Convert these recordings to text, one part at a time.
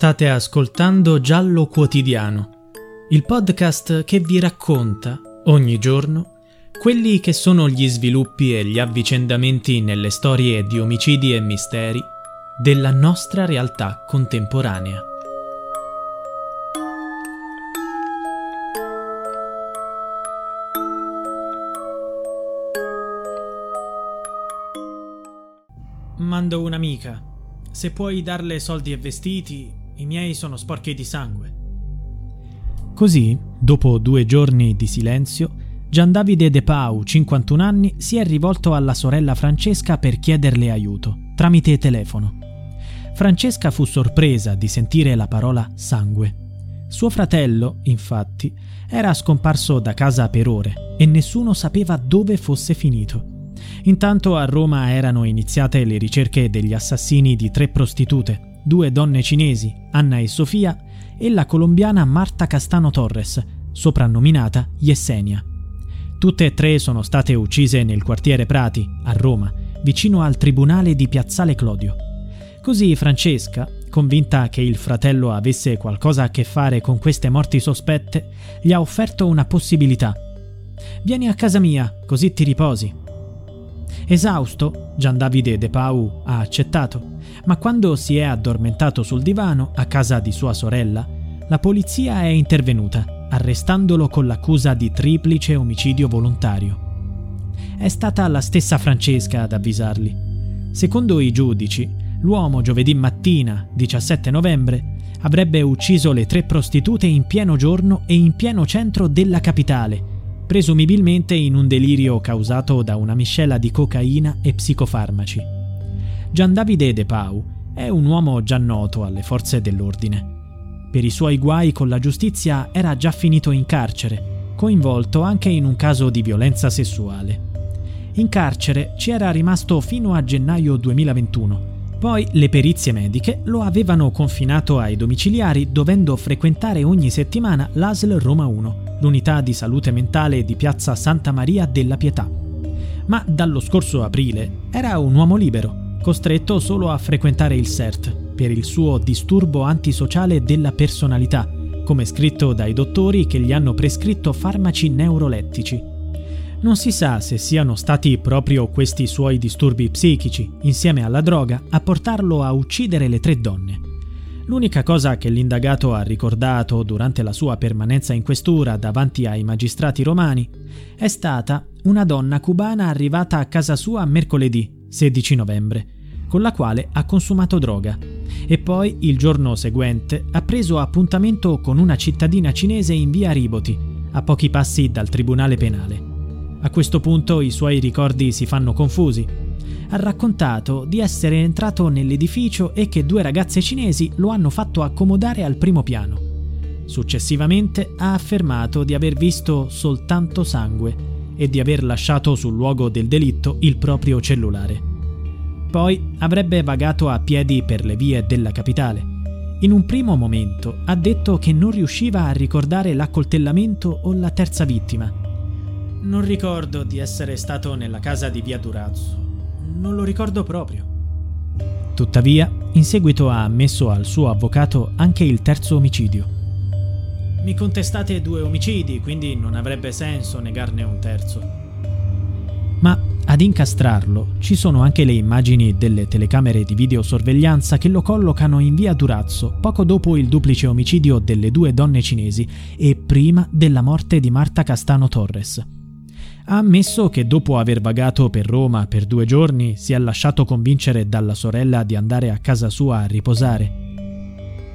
State ascoltando Giallo Quotidiano, il podcast che vi racconta ogni giorno quelli che sono gli sviluppi e gli avvicendamenti nelle storie di omicidi e misteri della nostra realtà contemporanea. Mando un'amica. Se puoi darle soldi e vestiti, i miei sono sporchi di sangue. Così, dopo due giorni di silenzio, Gian Davide De Pau, 51 anni, si è rivolto alla sorella Francesca per chiederle aiuto, tramite telefono. Francesca fu sorpresa di sentire la parola sangue. Suo fratello, infatti, era scomparso da casa per ore e nessuno sapeva dove fosse finito. Intanto a Roma erano iniziate le ricerche degli assassini di tre prostitute, due donne cinesi, Anna e Sofia, e la colombiana Marta Castano Torres, soprannominata Yesenia. Tutte e tre sono state uccise nel quartiere Prati, a Roma, vicino al tribunale di Piazzale Clodio. Così Francesca, convinta che il fratello avesse qualcosa a che fare con queste morti sospette, gli ha offerto una possibilità. Vieni a casa mia, così ti riposi. Esausto, Gian Davide De Pau ha accettato, ma quando si è addormentato sul divano a casa di sua sorella, la polizia è intervenuta, arrestandolo con l'accusa di triplice omicidio volontario. È stata la stessa Francesca ad avvisarli. Secondo i giudici, l'uomo giovedì mattina, 17 novembre, avrebbe ucciso le tre prostitute in pieno giorno e in pieno centro della capitale, presumibilmente in un delirio causato da una miscela di cocaina e psicofarmaci. Gian Davide De Pau è un uomo già noto alle forze dell'ordine. Per i suoi guai con la giustizia era già finito in carcere, coinvolto anche in un caso di violenza sessuale. In carcere ci era rimasto fino a gennaio 2021. Poi le perizie mediche lo avevano confinato ai domiciliari dovendo frequentare ogni settimana l'ASL Roma 1, l'unità di salute mentale di piazza Santa Maria della Pietà. Ma dallo scorso aprile era un uomo libero, costretto solo a frequentare il CERT per il suo disturbo antisociale della personalità, come scritto dai dottori che gli hanno prescritto farmaci neurolettici. Non si sa se siano stati proprio questi suoi disturbi psichici, insieme alla droga, a portarlo a uccidere le tre donne. L'unica cosa che l'indagato ha ricordato durante la sua permanenza in questura davanti ai magistrati romani è stata una donna cubana arrivata a casa sua mercoledì 16 novembre, con la quale ha consumato droga e poi il giorno seguente ha preso appuntamento con una cittadina cinese in via Riboti, a pochi passi dal tribunale penale. A questo punto i suoi ricordi si fanno confusi ha raccontato di essere entrato nell'edificio e che due ragazze cinesi lo hanno fatto accomodare al primo piano. Successivamente ha affermato di aver visto soltanto sangue e di aver lasciato sul luogo del delitto il proprio cellulare. Poi avrebbe vagato a piedi per le vie della capitale. In un primo momento ha detto che non riusciva a ricordare l'accoltellamento o la terza vittima. Non ricordo di essere stato nella casa di via Durazzo non lo ricordo proprio. Tuttavia, in seguito ha ammesso al suo avvocato anche il terzo omicidio. Mi contestate due omicidi, quindi non avrebbe senso negarne un terzo. Ma ad incastrarlo ci sono anche le immagini delle telecamere di videosorveglianza che lo collocano in via Durazzo poco dopo il duplice omicidio delle due donne cinesi e prima della morte di Marta Castano Torres ha ammesso che dopo aver vagato per Roma per due giorni si è lasciato convincere dalla sorella di andare a casa sua a riposare.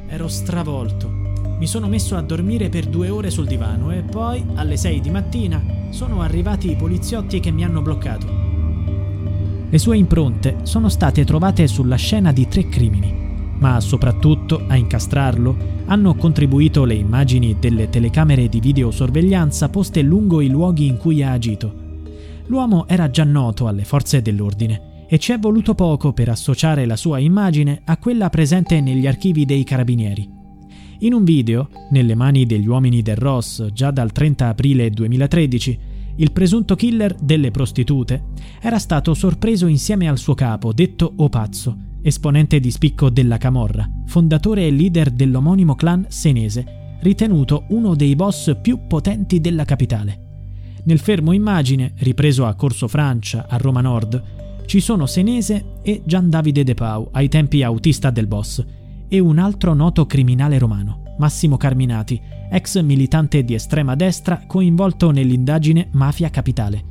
Ero stravolto. Mi sono messo a dormire per due ore sul divano e poi, alle sei di mattina, sono arrivati i poliziotti che mi hanno bloccato. Le sue impronte sono state trovate sulla scena di tre crimini, ma soprattutto a incastrarlo hanno contribuito le immagini delle telecamere di videosorveglianza poste lungo i luoghi in cui ha agito. L'uomo era già noto alle forze dell'ordine e ci è voluto poco per associare la sua immagine a quella presente negli archivi dei carabinieri. In un video, nelle mani degli uomini del Ross già dal 30 aprile 2013, il presunto killer delle prostitute era stato sorpreso insieme al suo capo, detto O Pazzo, esponente di spicco della Camorra, fondatore e leader dell'omonimo clan senese, ritenuto uno dei boss più potenti della capitale. Nel fermo immagine, ripreso a Corso Francia, a Roma Nord, ci sono Senese e Gian Davide De Pau, ai tempi autista del boss, e un altro noto criminale romano, Massimo Carminati, ex militante di estrema destra coinvolto nell'indagine Mafia Capitale.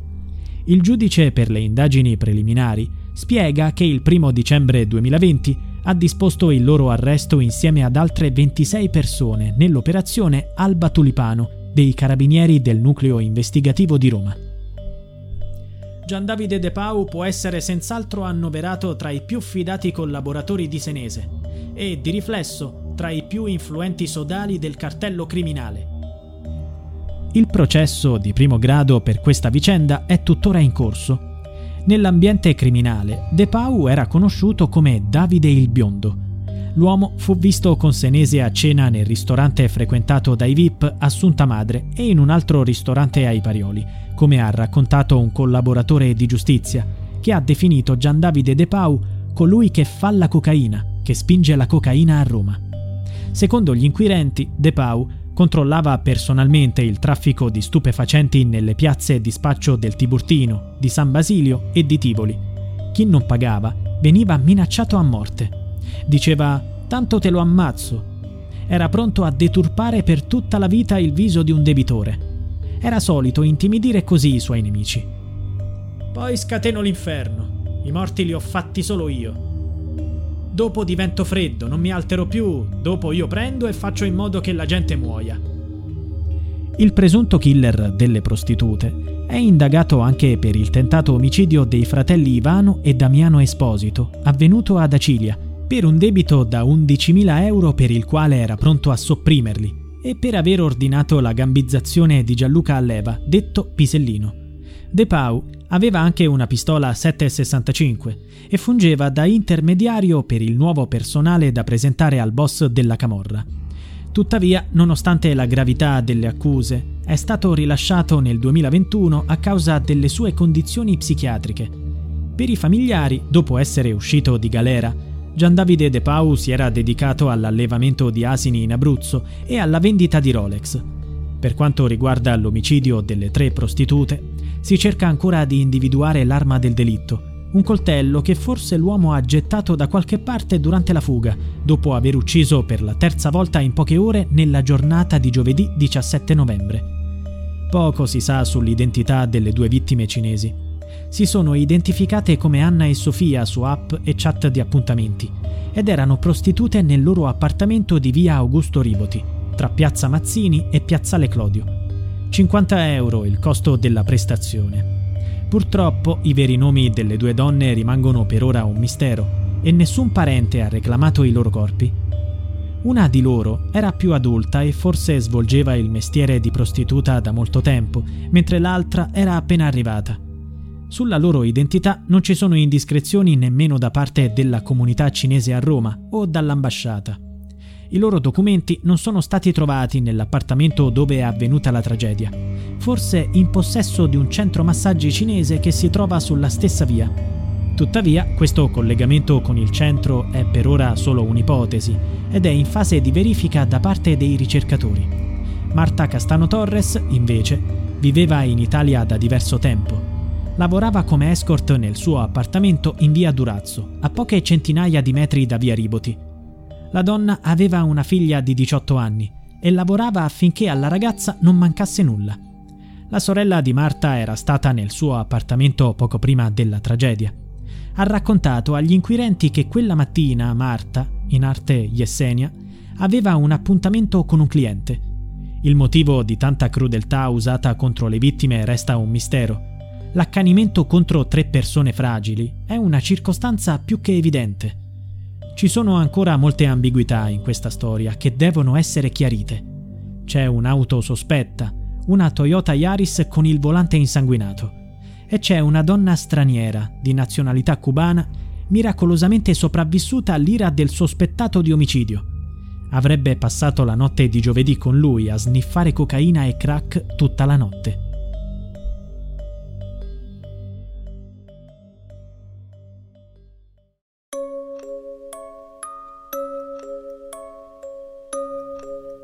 Il giudice per le indagini preliminari spiega che il 1 dicembre 2020 ha disposto il loro arresto insieme ad altre 26 persone nell'operazione Alba Tulipano dei carabinieri del nucleo investigativo di Roma. Gian Davide De Pau può essere senz'altro annoverato tra i più fidati collaboratori di Senese e, di riflesso, tra i più influenti sodali del cartello criminale. Il processo di primo grado per questa vicenda è tuttora in corso Nell'ambiente criminale, De Pau era conosciuto come Davide il Biondo. L'uomo fu visto con Senese a cena nel ristorante frequentato dai VIP Assunta Madre e in un altro ristorante ai Parioli, come ha raccontato un collaboratore di giustizia, che ha definito Gian Davide De Pau colui che fa la cocaina, che spinge la cocaina a Roma. Secondo gli inquirenti, De Pau Controllava personalmente il traffico di stupefacenti nelle piazze di spaccio del Tiburtino, di San Basilio e di Tivoli. Chi non pagava veniva minacciato a morte. Diceva tanto te lo ammazzo. Era pronto a deturpare per tutta la vita il viso di un debitore. Era solito intimidire così i suoi nemici. Poi scateno l'inferno. I morti li ho fatti solo io. Dopo divento freddo, non mi altero più, dopo io prendo e faccio in modo che la gente muoia. Il presunto killer delle prostitute è indagato anche per il tentato omicidio dei fratelli Ivano e Damiano Esposito, avvenuto ad Acilia, per un debito da 11.000 euro per il quale era pronto a sopprimerli, e per aver ordinato la gambizzazione di Gianluca Alleva, detto Pisellino. De Pau Aveva anche una pistola 7,65 e fungeva da intermediario per il nuovo personale da presentare al boss della Camorra. Tuttavia, nonostante la gravità delle accuse, è stato rilasciato nel 2021 a causa delle sue condizioni psichiatriche. Per i familiari, dopo essere uscito di galera, Gian Davide De Pau si era dedicato all'allevamento di asini in Abruzzo e alla vendita di Rolex. Per quanto riguarda l'omicidio delle tre prostitute, si cerca ancora di individuare l'arma del delitto, un coltello che forse l'uomo ha gettato da qualche parte durante la fuga, dopo aver ucciso per la terza volta in poche ore nella giornata di giovedì 17 novembre. Poco si sa sull'identità delle due vittime cinesi. Si sono identificate come Anna e Sofia su app e chat di appuntamenti ed erano prostitute nel loro appartamento di via Augusto Riboti, tra Piazza Mazzini e Piazzale Clodio. 50 euro il costo della prestazione. Purtroppo i veri nomi delle due donne rimangono per ora un mistero e nessun parente ha reclamato i loro corpi. Una di loro era più adulta e forse svolgeva il mestiere di prostituta da molto tempo, mentre l'altra era appena arrivata. Sulla loro identità non ci sono indiscrezioni nemmeno da parte della comunità cinese a Roma o dall'ambasciata. I loro documenti non sono stati trovati nell'appartamento dove è avvenuta la tragedia, forse in possesso di un centro massaggi cinese che si trova sulla stessa via. Tuttavia, questo collegamento con il centro è per ora solo un'ipotesi ed è in fase di verifica da parte dei ricercatori. Marta Castano Torres, invece, viveva in Italia da diverso tempo. Lavorava come escort nel suo appartamento in via Durazzo, a poche centinaia di metri da via Riboti, la donna aveva una figlia di 18 anni e lavorava affinché alla ragazza non mancasse nulla. La sorella di Marta era stata nel suo appartamento poco prima della tragedia. Ha raccontato agli inquirenti che quella mattina Marta, in arte Yessenia, aveva un appuntamento con un cliente. Il motivo di tanta crudeltà usata contro le vittime resta un mistero. l'accanimento contro tre persone fragili è una circostanza più che evidente. Ci sono ancora molte ambiguità in questa storia che devono essere chiarite. C'è un'auto sospetta, una Toyota Yaris con il volante insanguinato, e c'è una donna straniera di nazionalità cubana miracolosamente sopravvissuta all'ira del sospettato di omicidio. Avrebbe passato la notte di giovedì con lui a sniffare cocaina e crack tutta la notte.